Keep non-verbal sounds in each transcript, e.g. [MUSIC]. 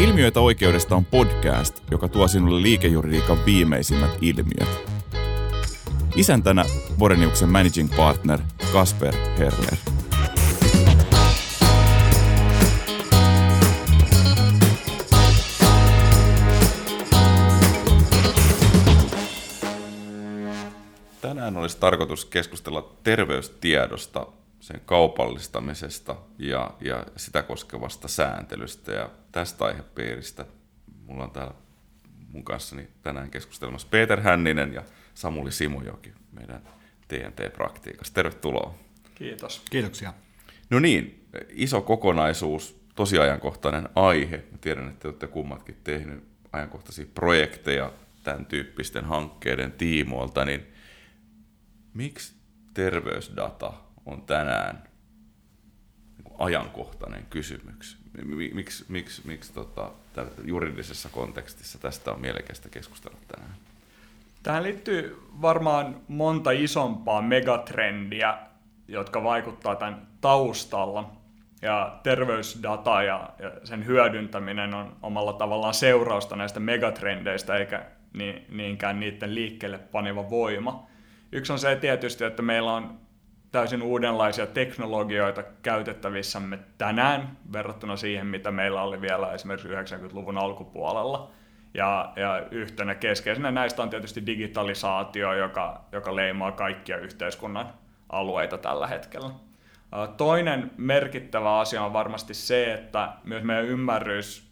Ilmiöitä oikeudesta on podcast, joka tuo sinulle liikejuridiikan viimeisimmät ilmiöt. Isäntänä Voreniuksen managing partner Kasper Herler. Tänään olisi tarkoitus keskustella terveystiedosta, sen kaupallistamisesta ja, ja sitä koskevasta sääntelystä. Ja tästä aihepiiristä mulla on täällä mun kanssani tänään keskustelemassa Peter Hänninen ja Samuli Simujoki meidän TNT-praktiikasta. Tervetuloa. Kiitos. Kiitoksia. No niin, iso kokonaisuus, tosi ajankohtainen aihe. Mä tiedän, että te olette kummatkin tehnyt ajankohtaisia projekteja tämän tyyppisten hankkeiden tiimoilta, niin miksi terveysdata on tänään ajankohtainen kysymys? Miksi, miksi, miksi tota, juridisessa kontekstissa tästä on mielekästä keskustella tänään? Tähän liittyy varmaan monta isompaa megatrendiä, jotka vaikuttaa tämän taustalla. Ja terveysdata ja, ja sen hyödyntäminen on omalla tavallaan seurausta näistä megatrendeistä, eikä niinkään niiden liikkeelle paneva voima. Yksi on se tietysti, että meillä on täysin uudenlaisia teknologioita käytettävissämme tänään verrattuna siihen, mitä meillä oli vielä esimerkiksi 90-luvun alkupuolella. Ja, ja yhtenä keskeisenä näistä on tietysti digitalisaatio, joka, joka leimaa kaikkia yhteiskunnan alueita tällä hetkellä. Toinen merkittävä asia on varmasti se, että myös meidän ymmärrys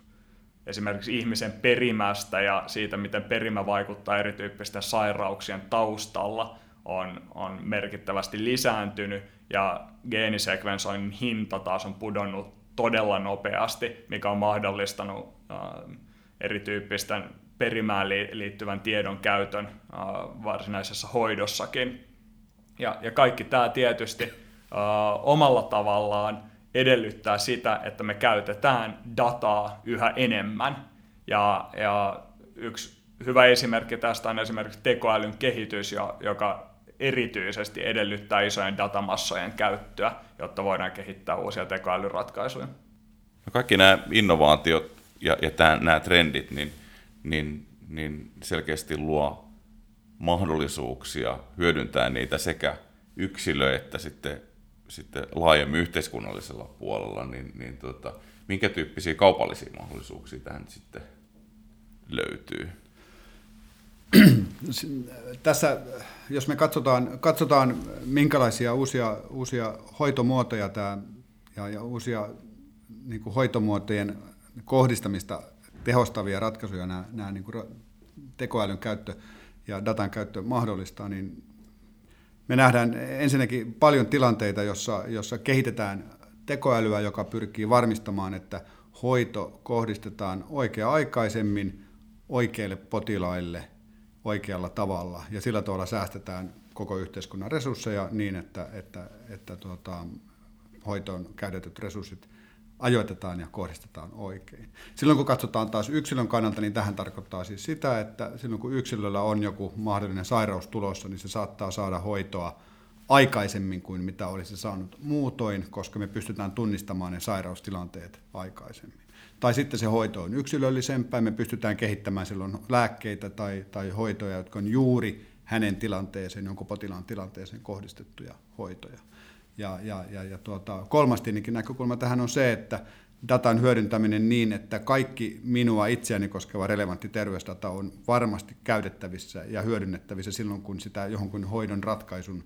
esimerkiksi ihmisen perimästä ja siitä, miten perimä vaikuttaa erityyppisten sairauksien taustalla, on, on merkittävästi lisääntynyt ja geenisekvensoinnin hinta taas on pudonnut todella nopeasti, mikä on mahdollistanut äh, erityyppisten perimään liittyvän tiedon käytön äh, varsinaisessa hoidossakin. Ja, ja kaikki tämä tietysti äh, omalla tavallaan edellyttää sitä, että me käytetään dataa yhä enemmän. Ja, ja yksi hyvä esimerkki tästä on esimerkiksi tekoälyn kehitys, joka erityisesti edellyttää isojen datamassojen käyttöä, jotta voidaan kehittää uusia tekoälyratkaisuja. No kaikki nämä innovaatiot ja, ja tämän, nämä trendit, niin, niin, niin selkeästi luo mahdollisuuksia hyödyntää niitä sekä yksilö- että sitten, sitten laajemmin yhteiskunnallisella puolella, niin, niin tota, minkä tyyppisiä kaupallisia mahdollisuuksia tähän sitten löytyy? Tässä, jos me katsotaan, katsotaan minkälaisia uusia, uusia hoitomuotoja tämä, ja, ja uusia niin kuin hoitomuotojen kohdistamista tehostavia ratkaisuja nämä, nämä niin kuin tekoälyn käyttö ja datan käyttö mahdollistaa, niin me nähdään ensinnäkin paljon tilanteita, jossa, jossa kehitetään tekoälyä, joka pyrkii varmistamaan, että hoito kohdistetaan oikea-aikaisemmin oikeille potilaille oikealla tavalla ja sillä tavalla säästetään koko yhteiskunnan resursseja niin, että, että, että tuota, hoitoon käytetyt resurssit ajoitetaan ja kohdistetaan oikein. Silloin kun katsotaan taas yksilön kannalta, niin tähän tarkoittaa siis sitä, että silloin kun yksilöllä on joku mahdollinen sairaus tulossa, niin se saattaa saada hoitoa aikaisemmin kuin mitä olisi saanut muutoin, koska me pystytään tunnistamaan ne sairaustilanteet aikaisemmin. Tai sitten se hoito on yksilöllisempää, me pystytään kehittämään silloin lääkkeitä tai, tai hoitoja, jotka on juuri hänen tilanteeseen, jonkun potilaan tilanteeseen kohdistettuja hoitoja. Ja, ja, ja, ja tuota, kolmas näkökulma tähän on se, että datan hyödyntäminen niin, että kaikki minua itseäni koskeva relevantti terveysdata on varmasti käytettävissä ja hyödynnettävissä silloin, kun sitä johonkin hoidon ratkaisun,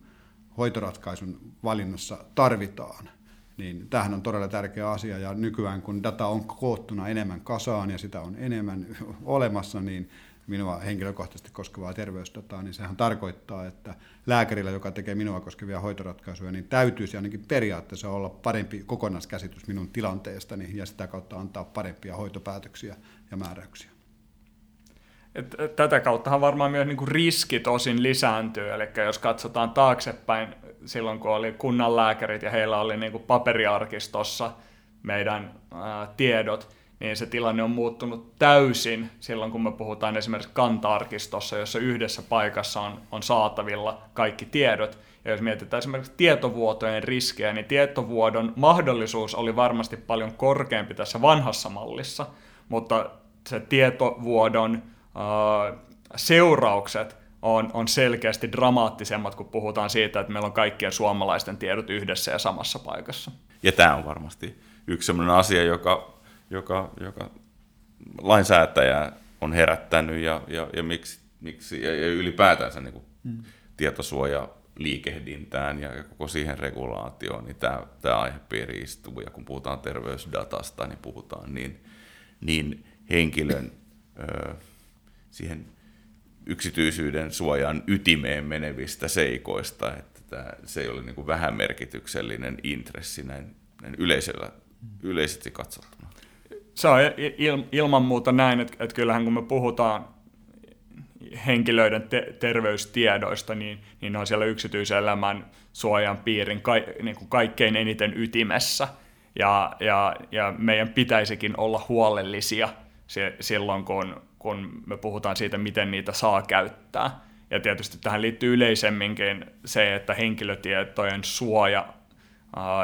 hoitoratkaisun valinnassa tarvitaan. Niin tämähän on todella tärkeä asia ja nykyään kun data on koottuna enemmän kasaan ja sitä on enemmän [LAUGHS] olemassa, niin minua henkilökohtaisesti koskevaa terveysdataa, niin sehän tarkoittaa, että lääkärillä, joka tekee minua koskevia hoitoratkaisuja, niin täytyisi ainakin periaatteessa olla parempi kokonaiskäsitys minun tilanteestani ja sitä kautta antaa parempia hoitopäätöksiä ja määräyksiä. Tätä kauttahan varmaan myös niin riskit osin lisääntyy, eli jos katsotaan taaksepäin silloin, kun oli kunnanlääkärit ja heillä oli niin paperiarkistossa meidän ää, tiedot, niin se tilanne on muuttunut täysin silloin, kun me puhutaan esimerkiksi kantaarkistossa, jossa yhdessä paikassa on, on saatavilla kaikki tiedot. Ja jos mietitään esimerkiksi tietovuotojen riskejä, niin tietovuodon mahdollisuus oli varmasti paljon korkeampi tässä vanhassa mallissa, mutta se tietovuodon äh, seuraukset on, on selkeästi dramaattisemmat, kun puhutaan siitä, että meillä on kaikkien suomalaisten tiedot yhdessä ja samassa paikassa. Ja tämä on varmasti yksi sellainen asia, joka, joka, joka lainsäätäjä on herättänyt ja, ja, ja miksi, miksi ja, ja ylipäätänsä niin kuin mm. tietosuoja liikehdintään ja koko siihen regulaatioon, niin tämä, tämä aihepiiri istuu. Ja kun puhutaan terveysdatasta, niin puhutaan niin, niin henkilön ö, siihen yksityisyyden suojan ytimeen menevistä seikoista, että tämä, se ei ole niin kuin vähän merkityksellinen intressi näin, näin yleisellä, yleisesti katsottuna. Se on il, ilman muuta näin, että, että kyllähän kun me puhutaan henkilöiden te- terveystiedoista, niin, niin ne on siellä yksityiselämän suojan piirin ka- niin kuin kaikkein eniten ytimessä. Ja, ja, ja meidän pitäisikin olla huolellisia se, silloin, kun, kun me puhutaan siitä, miten niitä saa käyttää. Ja tietysti tähän liittyy yleisemminkin se, että henkilötietojen suoja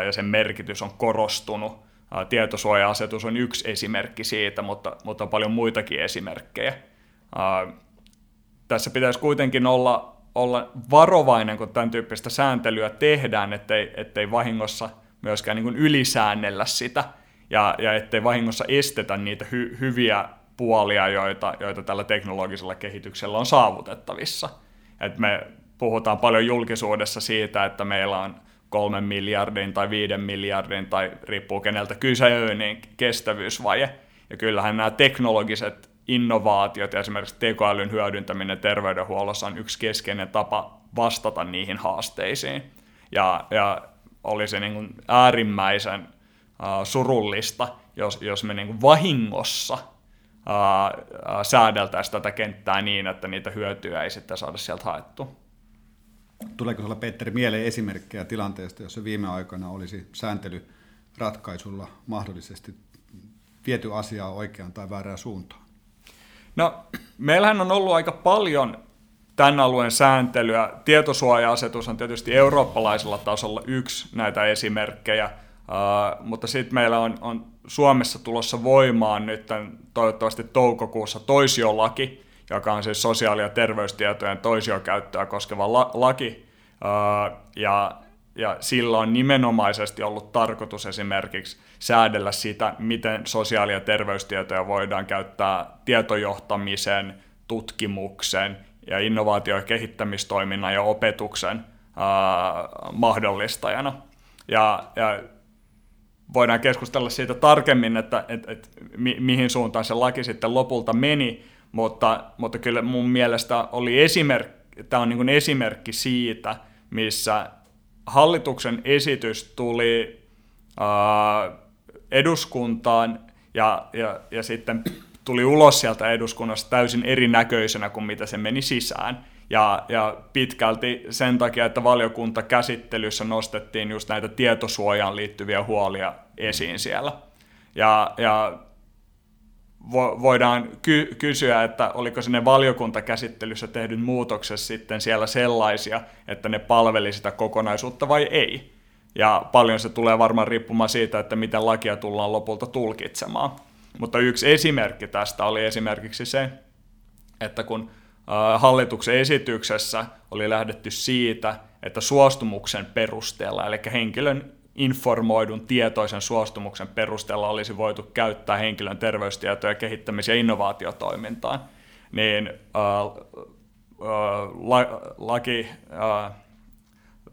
ja sen merkitys on korostunut. Tietosuoja-asetus on yksi esimerkki siitä, mutta, mutta on paljon muitakin esimerkkejä. Tässä pitäisi kuitenkin olla, olla varovainen, kun tämän tyyppistä sääntelyä tehdään, ettei, ettei vahingossa myöskään niin ylisäännellä sitä, ja, ja ettei vahingossa estetä niitä hy, hyviä puolia, joita, joita tällä teknologisella kehityksellä on saavutettavissa. Et me puhutaan paljon julkisuudessa siitä, että meillä on kolmen miljardin tai viiden miljardin, tai riippuu keneltä kyse, niin kestävyysvaje. Ja kyllähän nämä teknologiset innovaatiot ja esimerkiksi tekoälyn hyödyntäminen terveydenhuollossa on yksi keskeinen tapa vastata niihin haasteisiin. Ja, ja olisi niin kuin äärimmäisen uh, surullista, jos, jos me niin kuin vahingossa säädeltäisiin tätä kenttää niin, että niitä hyötyjä ei sitten saada sieltä haettua. Tuleeko sinulla, Petteri, mieleen esimerkkejä tilanteesta, jossa viime aikoina olisi sääntelyratkaisulla mahdollisesti viety asiaa oikeaan tai väärään suuntaan? No, meillähän on ollut aika paljon tämän alueen sääntelyä. Tietosuoja-asetus on tietysti eurooppalaisella tasolla yksi näitä esimerkkejä, mutta sitten meillä on, on Suomessa tulossa voimaan nyt toivottavasti toukokuussa toisiolaki, joka on siis sosiaali- ja terveystietojen toisiokäyttöä koskeva la- laki, uh, ja ja sillä on nimenomaisesti ollut tarkoitus esimerkiksi säädellä sitä, miten sosiaali- ja terveystietoja voidaan käyttää tietojohtamisen, tutkimuksen ja innovaatio- ja kehittämistoiminnan ja opetuksen ää, mahdollistajana. Ja, ja voidaan keskustella siitä tarkemmin, että et, et, mi, mihin suuntaan se laki sitten lopulta meni, mutta, mutta kyllä mun mielestä oli esimerkki, tämä on niin esimerkki siitä, missä hallituksen esitys tuli äh, eduskuntaan ja, ja, ja sitten tuli ulos sieltä eduskunnasta täysin erinäköisenä kuin mitä se meni sisään. Ja, ja pitkälti sen takia, että valiokuntakäsittelyssä nostettiin just näitä tietosuojaan liittyviä huolia esiin siellä. Ja, ja vo, voidaan ky- kysyä, että oliko sinne valiokuntakäsittelyssä tehdyt muutokset sitten siellä sellaisia, että ne palveli sitä kokonaisuutta vai ei. Ja paljon se tulee varmaan riippumaan siitä, että miten lakia tullaan lopulta tulkitsemaan. Mutta yksi esimerkki tästä oli esimerkiksi se, että kun hallituksen esityksessä oli lähdetty siitä, että suostumuksen perusteella, eli henkilön informoidun tietoisen suostumuksen perusteella olisi voitu käyttää henkilön terveystietoja kehittämis- ja innovaatiotoimintaan, niin äh, äh, la, laki äh,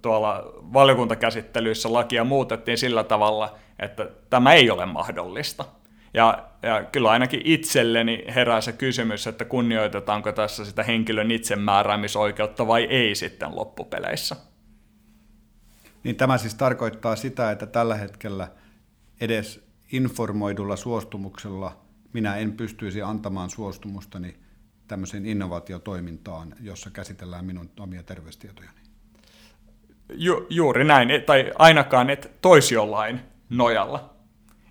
tuolla valiokuntakäsittelyissä lakia muutettiin sillä tavalla, että tämä ei ole mahdollista. Ja, ja kyllä ainakin itselleni herää se kysymys, että kunnioitetaanko tässä sitä henkilön itsemääräämisoikeutta vai ei sitten loppupeleissä. Niin tämä siis tarkoittaa sitä, että tällä hetkellä edes informoidulla suostumuksella minä en pystyisi antamaan suostumustani tämmöiseen innovaatiotoimintaan, jossa käsitellään minun omia terveystietojani. Ju, juuri näin, tai ainakaan et toisiolain nojalla.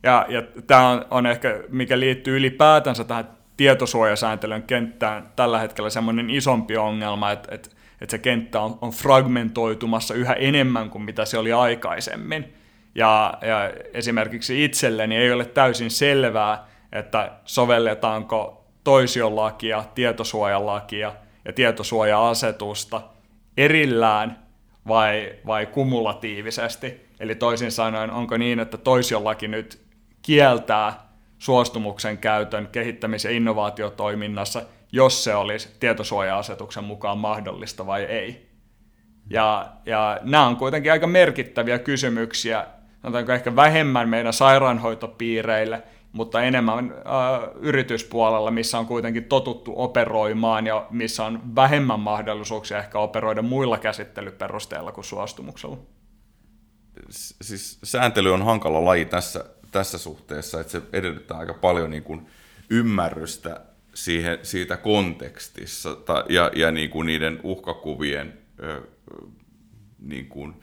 Ja, ja tämä on, on ehkä, mikä liittyy ylipäätänsä tähän tietosuojasääntelyn kenttään tällä hetkellä semmoinen isompi ongelma, että, että että se kenttä on, on fragmentoitumassa yhä enemmän kuin mitä se oli aikaisemmin. Ja, ja esimerkiksi itselleni ei ole täysin selvää, että sovelletaanko toisiolakia, tietosuojalakia ja tietosuoja-asetusta erillään vai, vai kumulatiivisesti. Eli toisin sanoen, onko niin, että toisiolaki nyt kieltää suostumuksen käytön kehittämis- ja innovaatiotoiminnassa, jos se olisi tietosuoja-asetuksen mukaan mahdollista vai ei. Ja, ja nämä on kuitenkin aika merkittäviä kysymyksiä, sanotaanko ehkä vähemmän meidän sairaanhoitopiireille, mutta enemmän äh, yrityspuolella, missä on kuitenkin totuttu operoimaan ja missä on vähemmän mahdollisuuksia ehkä operoida muilla käsittelyperusteilla kuin suostumuksella. Siis sääntely on hankala laji tässä, tässä suhteessa, että se edellyttää aika paljon niin kuin ymmärrystä siihen, siitä kontekstissa ta, ja, ja niin kuin niiden uhkakuvien ö, niin kuin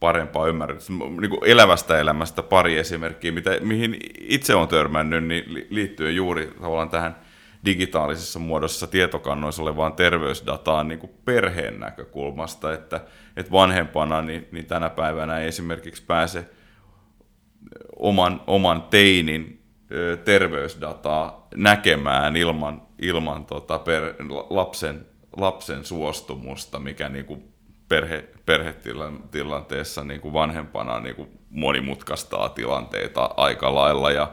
parempaa ymmärrystä. Niin kuin elävästä elämästä pari esimerkkiä, mitä, mihin itse on törmännyt, niin liittyen juuri tavallaan tähän digitaalisessa muodossa tietokannoissa olevaan terveysdataan niin kuin perheen näkökulmasta, että, että vanhempana niin, niin tänä päivänä ei esimerkiksi pääse oman, oman teinin terveysdataa näkemään ilman, ilman tota per, lapsen, lapsen suostumusta, mikä niin kuin perhe, perhetilanteessa niin kuin vanhempana niin kuin monimutkaistaa tilanteita aika lailla. Ja,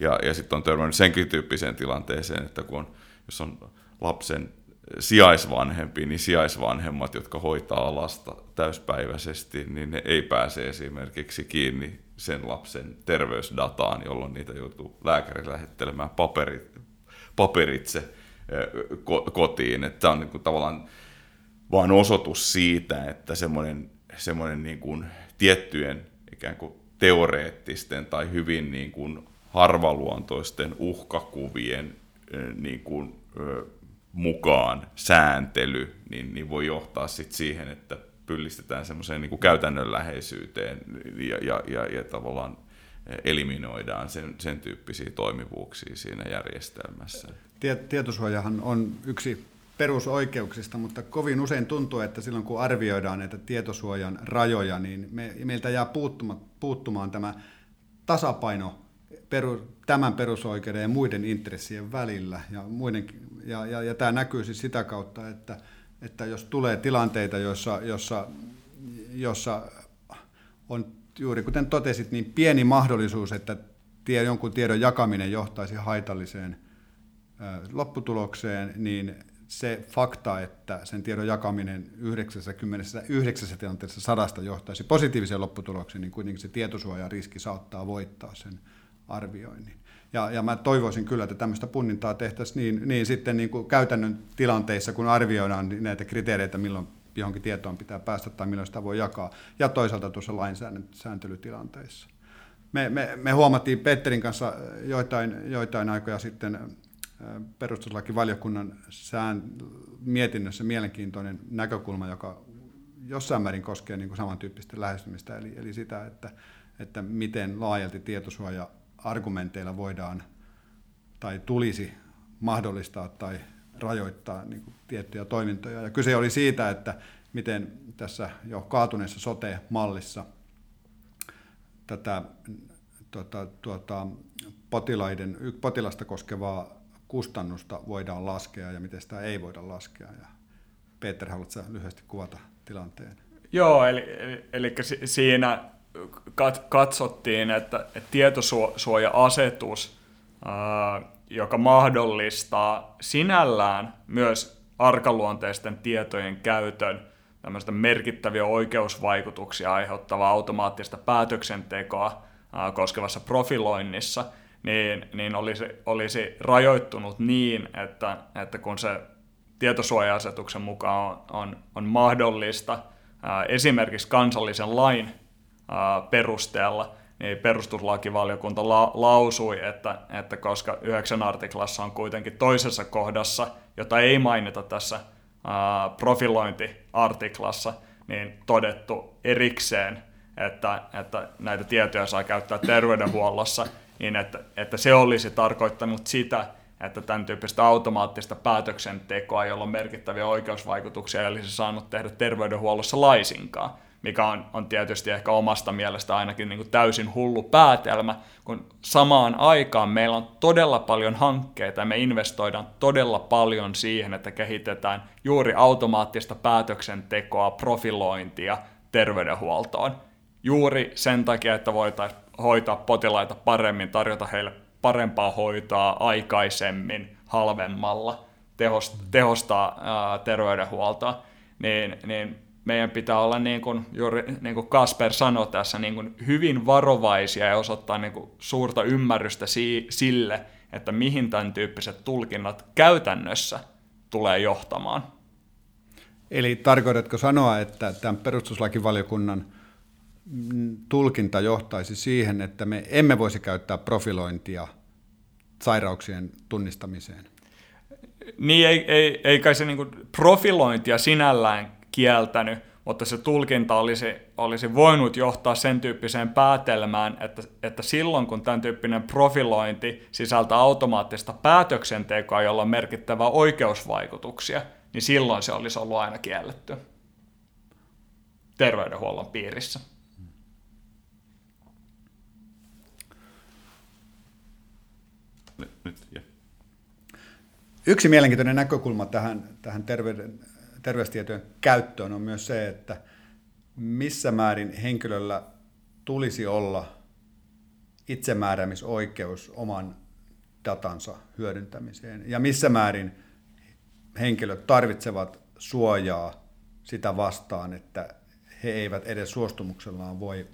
ja, ja sitten on törmännyt senkin tyyppiseen tilanteeseen, että kun on, jos on lapsen sijaisvanhempi, niin sijaisvanhemmat, jotka hoitaa lasta täyspäiväisesti, niin ne ei pääse esimerkiksi kiinni sen lapsen terveysdataan, jolloin niitä joutuu lääkäri lähettelemään paperit, paperitse kotiin. Että tämä on niin kuin tavallaan vain osoitus siitä, että semmoinen, semmoinen niin kuin tiettyjen ikään kuin teoreettisten tai hyvin niin kuin harvaluontoisten uhkakuvien niin kuin, mukaan sääntely niin, niin voi johtaa sit siihen, että pyllistetään semmoiseen niin käytännönläheisyyteen ja, ja, ja, ja tavallaan eliminoidaan sen, sen tyyppisiä toimivuuksia siinä järjestelmässä. Tietosuojahan on yksi perusoikeuksista, mutta kovin usein tuntuu, että silloin kun arvioidaan näitä tietosuojan rajoja, niin me, meiltä jää puuttuma, puuttumaan tämä tasapaino peru, tämän perusoikeuden ja muiden intressien välillä. Ja, muiden, ja, ja, ja tämä näkyy siis sitä kautta, että, että jos tulee tilanteita, joissa, jossa, jossa on juuri kuten totesit, niin pieni mahdollisuus, että tie, jonkun tiedon jakaminen johtaisi haitalliseen lopputulokseen, niin se fakta, että sen tiedon jakaminen 99 tilanteessa sadasta johtaisi positiiviseen lopputulokseen, niin kuitenkin se tietosuojariski saattaa voittaa sen arvioinnin. Ja, ja mä toivoisin kyllä, että tämmöistä punnintaa tehtäisiin niin, niin sitten niin kuin käytännön tilanteissa, kun arvioidaan näitä kriteereitä, milloin johonkin tietoon pitää päästä tai milloin sitä voi jakaa, ja toisaalta tuossa lainsääntelytilanteissa. Me, me, me huomattiin Petterin kanssa joitain, joitain aikoja sitten perustuslakivaliokunnan sään mietinnössä mielenkiintoinen näkökulma, joka jossain määrin koskee niin kuin samantyyppistä lähestymistä, eli, eli sitä, että, että miten laajalti tietosuoja-argumenteilla voidaan tai tulisi mahdollistaa tai rajoittaa niin kuin tiettyjä toimintoja. Ja kyse oli siitä, että miten tässä jo kaatuneessa sote-mallissa tätä tuota, tuota, potilaiden, potilasta koskevaa kustannusta voidaan laskea ja miten sitä ei voida laskea. Ja Peter, haluatko lyhyesti kuvata tilanteen? Joo, eli, eli, eli siinä katsottiin, että, että tietosuoja-asetus, joka mahdollistaa sinällään myös arkaluonteisten tietojen käytön tämmöistä merkittäviä oikeusvaikutuksia aiheuttavaa automaattista päätöksentekoa koskevassa profiloinnissa – niin, niin olisi, olisi rajoittunut niin, että, että kun se tietosuoja-asetuksen mukaan on, on, on mahdollista ää, esimerkiksi kansallisen lain ää, perusteella, niin perustuslakivaliokunta la, lausui, että, että koska 9 artiklassa on kuitenkin toisessa kohdassa, jota ei mainita tässä ää, profilointiartiklassa, niin todettu erikseen, että, että näitä tietoja saa käyttää terveydenhuollossa, niin että, että se olisi tarkoittanut sitä, että tämän tyyppistä automaattista päätöksentekoa, jolla on merkittäviä oikeusvaikutuksia, ei olisi saanut tehdä terveydenhuollossa laisinkaan, mikä on, on tietysti ehkä omasta mielestä ainakin niin kuin täysin hullu päätelmä, kun samaan aikaan meillä on todella paljon hankkeita ja me investoidaan todella paljon siihen, että kehitetään juuri automaattista päätöksentekoa, profilointia terveydenhuoltoon. Juuri sen takia, että voitaisiin hoitaa potilaita paremmin, tarjota heille parempaa hoitoa aikaisemmin, halvemmalla, tehostaa ää, terveydenhuoltoa, niin, niin meidän pitää olla, niin kuin, juuri niin kuin Kasper sanoi tässä, niin kuin hyvin varovaisia ja osoittaa niin kuin suurta ymmärrystä si- sille, että mihin tämän tyyppiset tulkinnat käytännössä tulee johtamaan. Eli tarkoitatko sanoa, että tämän perustuslakivaliokunnan tulkinta johtaisi siihen, että me emme voisi käyttää profilointia sairauksien tunnistamiseen? Niin, ei, ei, ei kai se niin profilointia sinällään kieltänyt, mutta se tulkinta olisi, olisi voinut johtaa sen tyyppiseen päätelmään, että, että silloin kun tämän tyyppinen profilointi sisältää automaattista päätöksentekoa, jolla on merkittävä oikeusvaikutuksia, niin silloin se olisi ollut aina kielletty terveydenhuollon piirissä. Nyt, nyt, Yksi mielenkiintoinen näkökulma tähän, tähän terveyden, terveystietojen käyttöön on myös se, että missä määrin henkilöllä tulisi olla itsemääräämisoikeus oman datansa hyödyntämiseen ja missä määrin henkilöt tarvitsevat suojaa sitä vastaan, että he eivät edes suostumuksellaan voi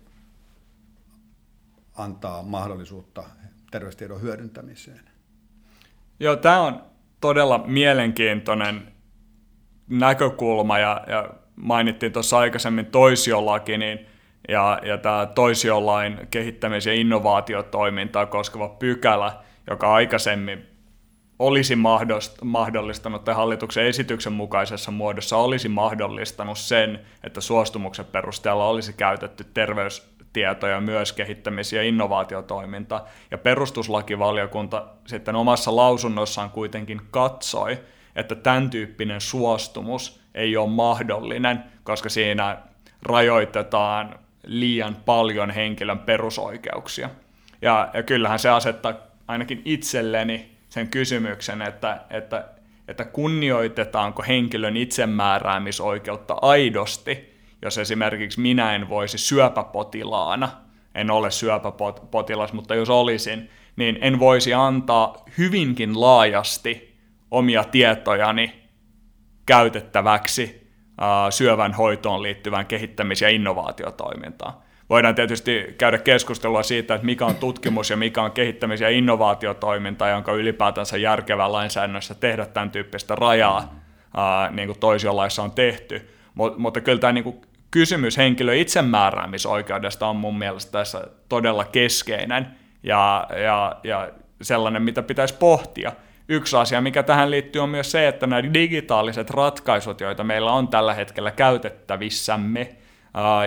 antaa mahdollisuutta terveystiedon hyödyntämiseen. Joo, tämä on todella mielenkiintoinen näkökulma ja, ja mainittiin tuossa aikaisemmin toisiolaki, niin ja, ja tämä toisiolain kehittämis- ja innovaatiotoimintaa koskeva pykälä, joka aikaisemmin olisi mahdollistanut tai hallituksen esityksen mukaisessa muodossa olisi mahdollistanut sen, että suostumuksen perusteella olisi käytetty terveystietoja myös kehittämis- ja innovaatiotoiminta. Ja perustuslakivaliokunta sitten omassa lausunnossaan kuitenkin katsoi, että tämän tyyppinen suostumus ei ole mahdollinen, koska siinä rajoitetaan liian paljon henkilön perusoikeuksia. Ja, ja kyllähän se asettaa ainakin itselleni sen kysymyksen, että, että, että kunnioitetaanko henkilön itsemääräämisoikeutta aidosti, jos esimerkiksi minä en voisi syöpäpotilaana, en ole syöpäpotilas, mutta jos olisin, niin en voisi antaa hyvinkin laajasti omia tietojani käytettäväksi syövän hoitoon liittyvään kehittämis- ja innovaatiotoimintaan. Voidaan tietysti käydä keskustelua siitä, että mikä on tutkimus ja mikä on kehittämis- ja innovaatiotoiminta, jonka ylipäätänsä järkevää lainsäädännössä tehdä tämän tyyppistä rajaa, niin kuin toisiolaissa on tehty. Mutta kyllä tämä niin kysymys henkilön itsemääräämisoikeudesta on mun mielestä tässä todella keskeinen ja, ja, ja sellainen, mitä pitäisi pohtia. Yksi asia, mikä tähän liittyy, on myös se, että nämä digitaaliset ratkaisut, joita meillä on tällä hetkellä käytettävissämme,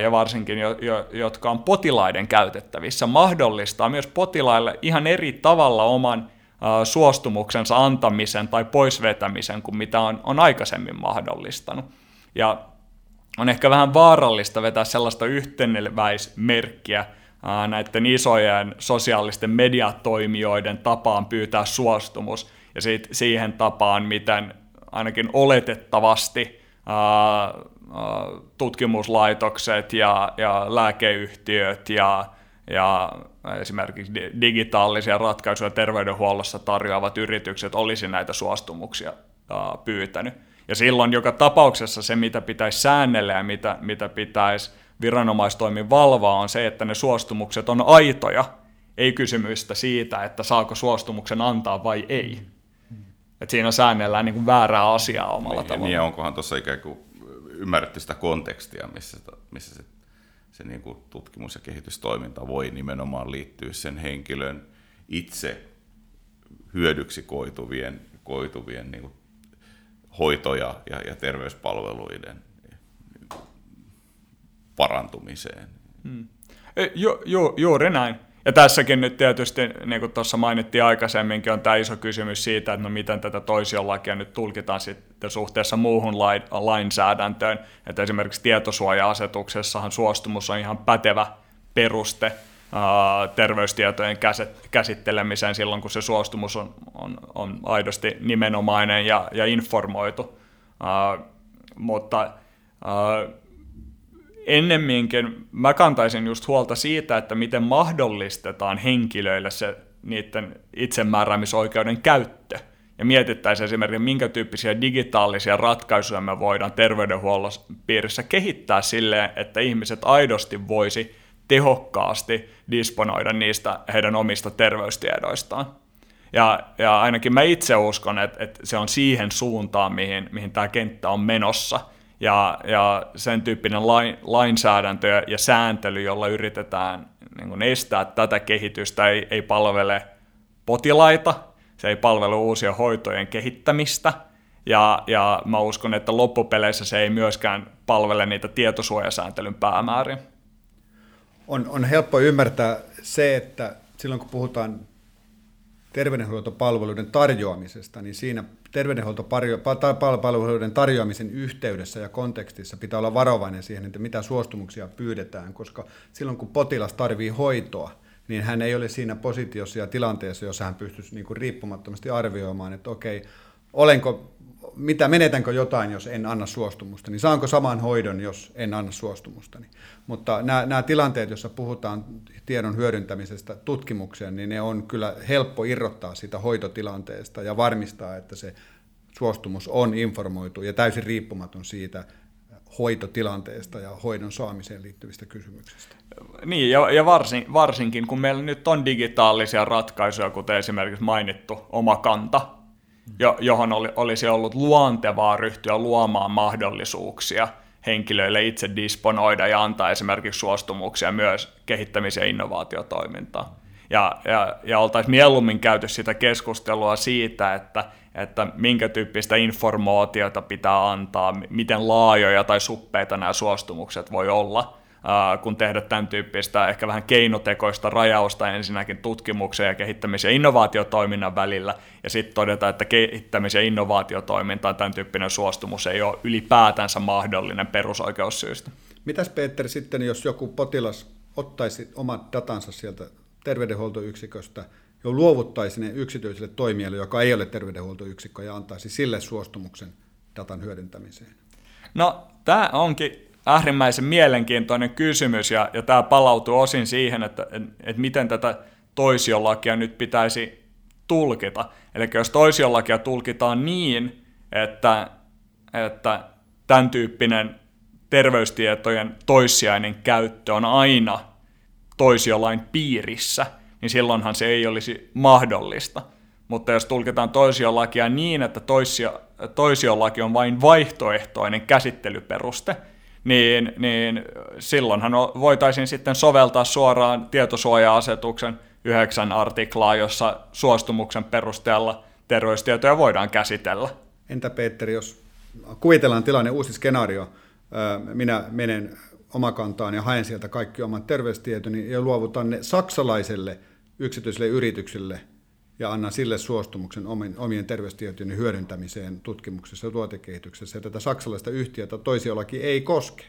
ja varsinkin jo, jo, jotka on potilaiden käytettävissä, mahdollistaa myös potilaille ihan eri tavalla oman suostumuksensa antamisen tai poisvetämisen kuin mitä on, on aikaisemmin mahdollistanut. Ja on ehkä vähän vaarallista vetää sellaista yhteneväismerkkiä näiden isojen sosiaalisten mediatoimijoiden tapaan pyytää suostumus, ja sit siihen tapaan, miten ainakin oletettavasti ää, tutkimuslaitokset ja, ja lääkeyhtiöt ja, ja esimerkiksi digitaalisia ratkaisuja terveydenhuollossa tarjoavat yritykset olisi näitä suostumuksia ää, pyytänyt. Ja silloin joka tapauksessa se, mitä pitäisi säännellä ja mitä, mitä pitäisi viranomaistoimin valvoa, on se, että ne suostumukset on aitoja, ei kysymystä siitä, että saako suostumuksen antaa vai ei. Että siinä säännellään niin kuin väärää asiaa omalla niin, tavalla. Niin, onkohan tuossa ikään kuin ymmärretty sitä kontekstia, missä, missä se, se niin kuin tutkimus- ja kehitystoiminta voi nimenomaan liittyä sen henkilön itse hyödyksi koituvien, koituvien niin kuin hoito- ja, ja, terveyspalveluiden parantumiseen. Hmm. E, ju, ju, juuri näin. Ja tässäkin nyt tietysti, niin kuin tuossa mainittiin aikaisemminkin, on tämä iso kysymys siitä, että no miten tätä toisiolakia nyt tulkitaan sitten suhteessa muuhun lainsäädäntöön. Että esimerkiksi tietosuoja-asetuksessahan suostumus on ihan pätevä peruste terveystietojen käsittelemiseen silloin, kun se suostumus on, on, on aidosti nimenomainen ja, ja informoitu. Mutta ennemminkin mä kantaisin just huolta siitä, että miten mahdollistetaan henkilöille se niiden itsemääräämisoikeuden käyttö. Ja mietittäisiin esimerkiksi, minkä tyyppisiä digitaalisia ratkaisuja me voidaan terveydenhuollon piirissä kehittää silleen, että ihmiset aidosti voisi tehokkaasti disponoida niistä heidän omista terveystiedoistaan. Ja, ja ainakin mä itse uskon, että, että se on siihen suuntaan, mihin, mihin tämä kenttä on menossa – ja, ja sen tyyppinen lain, lainsäädäntö ja sääntely, jolla yritetään niin kuin estää tätä kehitystä, ei, ei palvele potilaita, se ei palvele uusia hoitojen kehittämistä, ja, ja mä uskon, että loppupeleissä se ei myöskään palvele niitä tietosuojasääntelyn päämääriä. On, on helppo ymmärtää se, että silloin kun puhutaan terveydenhuoltopalveluiden tarjoamisesta, niin siinä terveydenhuoltopalveluiden tarjoamisen yhteydessä ja kontekstissa pitää olla varovainen siihen, että mitä suostumuksia pyydetään, koska silloin kun potilas tarvii hoitoa, niin hän ei ole siinä positiossa ja tilanteessa, jossa hän pystyisi niin kuin riippumattomasti arvioimaan, että okei, olenko, mitä, menetänkö jotain, jos en anna suostumusta, niin saanko saman hoidon, jos en anna suostumusta. Mutta nämä, nämä tilanteet, joissa puhutaan tiedon hyödyntämisestä tutkimukseen, niin ne on kyllä helppo irrottaa siitä hoitotilanteesta ja varmistaa, että se suostumus on informoitu ja täysin riippumaton siitä hoitotilanteesta ja hoidon saamiseen liittyvistä kysymyksistä. Niin, ja, ja varsin, varsinkin kun meillä nyt on digitaalisia ratkaisuja, kuten esimerkiksi mainittu oma kanta, jo, johon oli, olisi ollut luontevaa ryhtyä luomaan mahdollisuuksia – henkilöille itse disponoida ja antaa esimerkiksi suostumuksia myös kehittämis- ja innovaatiotoimintaan. Ja, ja, ja oltaisiin mieluummin käyty sitä keskustelua siitä, että, että minkä tyyppistä informaatiota pitää antaa, miten laajoja tai suppeita nämä suostumukset voi olla – kun tehdä tämän tyyppistä ehkä vähän keinotekoista rajausta ensinnäkin tutkimuksen ja kehittämis- ja innovaatiotoiminnan välillä, ja sitten todeta, että kehittämis- ja innovaatiotoiminta tämän tyyppinen suostumus ei ole ylipäätänsä mahdollinen perusoikeussyistä. Mitäs Peter sitten, jos joku potilas ottaisi omat datansa sieltä terveydenhuoltoyksiköstä ja luovuttaisi ne yksityiselle toimijalle, joka ei ole terveydenhuoltoyksikkö, ja antaisi sille suostumuksen datan hyödyntämiseen? No, tämä onkin äärimmäisen mielenkiintoinen kysymys, ja, ja tämä palautuu osin siihen, että, että miten tätä toisiolakia nyt pitäisi tulkita. Eli jos toisiolakia tulkitaan niin, että, että tämän tyyppinen terveystietojen toissijainen käyttö on aina toisiolain piirissä, niin silloinhan se ei olisi mahdollista. Mutta jos tulkitaan toisiolakia niin, että toisio, toisiolaki on vain vaihtoehtoinen käsittelyperuste, niin, niin silloinhan voitaisiin sitten soveltaa suoraan tietosuoja-asetuksen yhdeksän artiklaa, jossa suostumuksen perusteella terveystietoja voidaan käsitellä. Entä Petteri, jos kuvitellaan tilanne uusi skenaario, minä menen omakantaan ja haen sieltä kaikki omat terveystietoni ja luovutan ne saksalaiselle yksityiselle yritykselle – ja annan sille suostumuksen omien terveystietojen hyödyntämiseen tutkimuksessa ja tuotekehityksessä. Ja tätä saksalaista yhtiötä toisiolaki ei koske.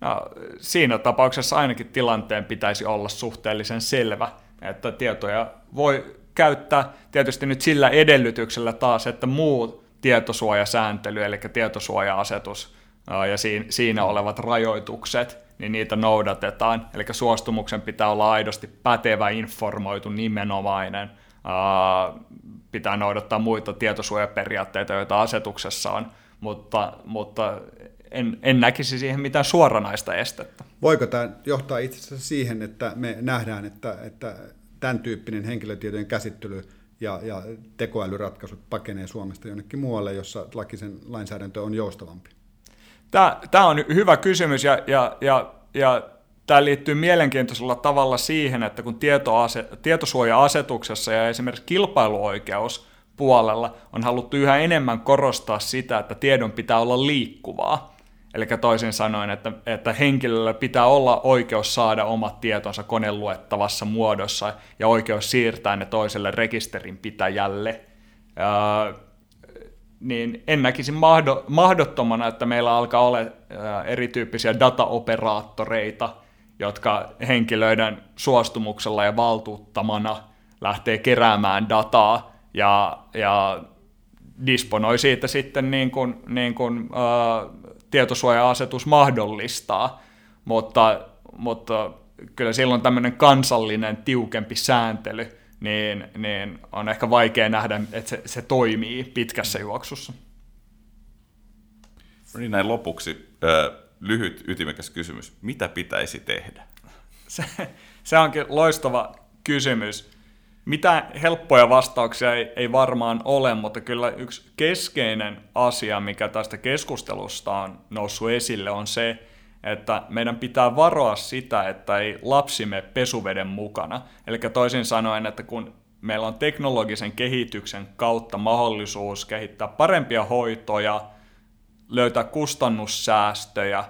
No, siinä tapauksessa ainakin tilanteen pitäisi olla suhteellisen selvä, että tietoja voi käyttää tietysti nyt sillä edellytyksellä taas, että muu tietosuojasääntely, eli tietosuoja-asetus ja siinä olevat rajoitukset, niin niitä noudatetaan. Eli suostumuksen pitää olla aidosti pätevä, informoitu, nimenomainen – pitää noudattaa muita tietosuojaperiaatteita, joita asetuksessa on, mutta, mutta en, en näkisi siihen mitään suoranaista estettä. Voiko tämä johtaa itse asiassa siihen, että me nähdään, että, että tämän tyyppinen henkilötietojen käsittely ja, ja tekoälyratkaisut pakenee Suomesta jonnekin muualle, jossa lakisen lainsäädäntö on joustavampi? Tämä, tämä on hyvä kysymys ja, ja, ja, ja Tämä liittyy mielenkiintoisella tavalla siihen, että kun tietoase- tietosuoja-asetuksessa ja esimerkiksi kilpailuoikeus puolella on haluttu yhä enemmän korostaa sitä, että tiedon pitää olla liikkuvaa. Eli toisin sanoen, että, että henkilöllä pitää olla oikeus saada omat tietonsa koneluettavassa muodossa ja oikeus siirtää ne toiselle rekisterin pitäjälle. Ää, niin en näkisi mahdo, mahdottomana, että meillä alkaa olla erityyppisiä dataoperaattoreita, jotka henkilöiden suostumuksella ja valtuuttamana lähtee keräämään dataa ja, ja disponoi siitä sitten niin kuin, niin kuin, ää, tietosuoja-asetus mahdollistaa, mutta, mutta kyllä silloin tämmöinen kansallinen tiukempi sääntely niin, niin on ehkä vaikea nähdä, että se, se toimii pitkässä juoksussa. No niin, näin lopuksi lyhyt ytimekäs kysymys. Mitä pitäisi tehdä? Se, se onkin loistava kysymys. Mitä helppoja vastauksia ei, ei varmaan ole, mutta kyllä yksi keskeinen asia, mikä tästä keskustelusta on noussut esille, on se, että meidän pitää varoa sitä, että ei lapsimme pesuveden mukana. Eli toisin sanoen, että kun meillä on teknologisen kehityksen kautta mahdollisuus kehittää parempia hoitoja, löytää kustannussäästöjä,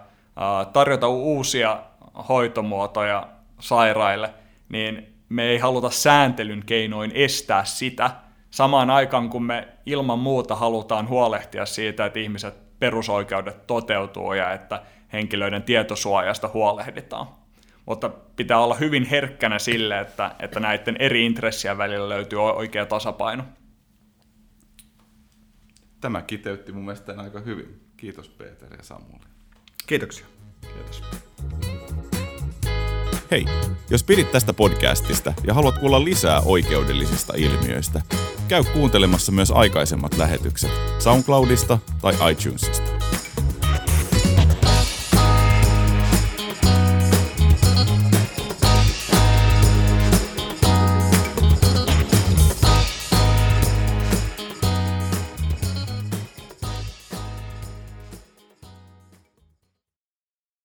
tarjota uusia hoitomuotoja sairaille, niin me ei haluta sääntelyn keinoin estää sitä, samaan aikaan kun me ilman muuta halutaan huolehtia siitä, että ihmiset perusoikeudet toteutuu ja että henkilöiden tietosuojasta huolehditaan. Mutta pitää olla hyvin herkkänä sille, että, että näiden eri intressien välillä löytyy oikea tasapaino. Tämä kiteytti mun mielestä aika hyvin. Kiitos Peter ja Samuli. Kiitoksia. Kiitos. Hei, jos pidit tästä podcastista ja haluat kuulla lisää oikeudellisista ilmiöistä, käy kuuntelemassa myös aikaisemmat lähetykset SoundCloudista tai iTunesista.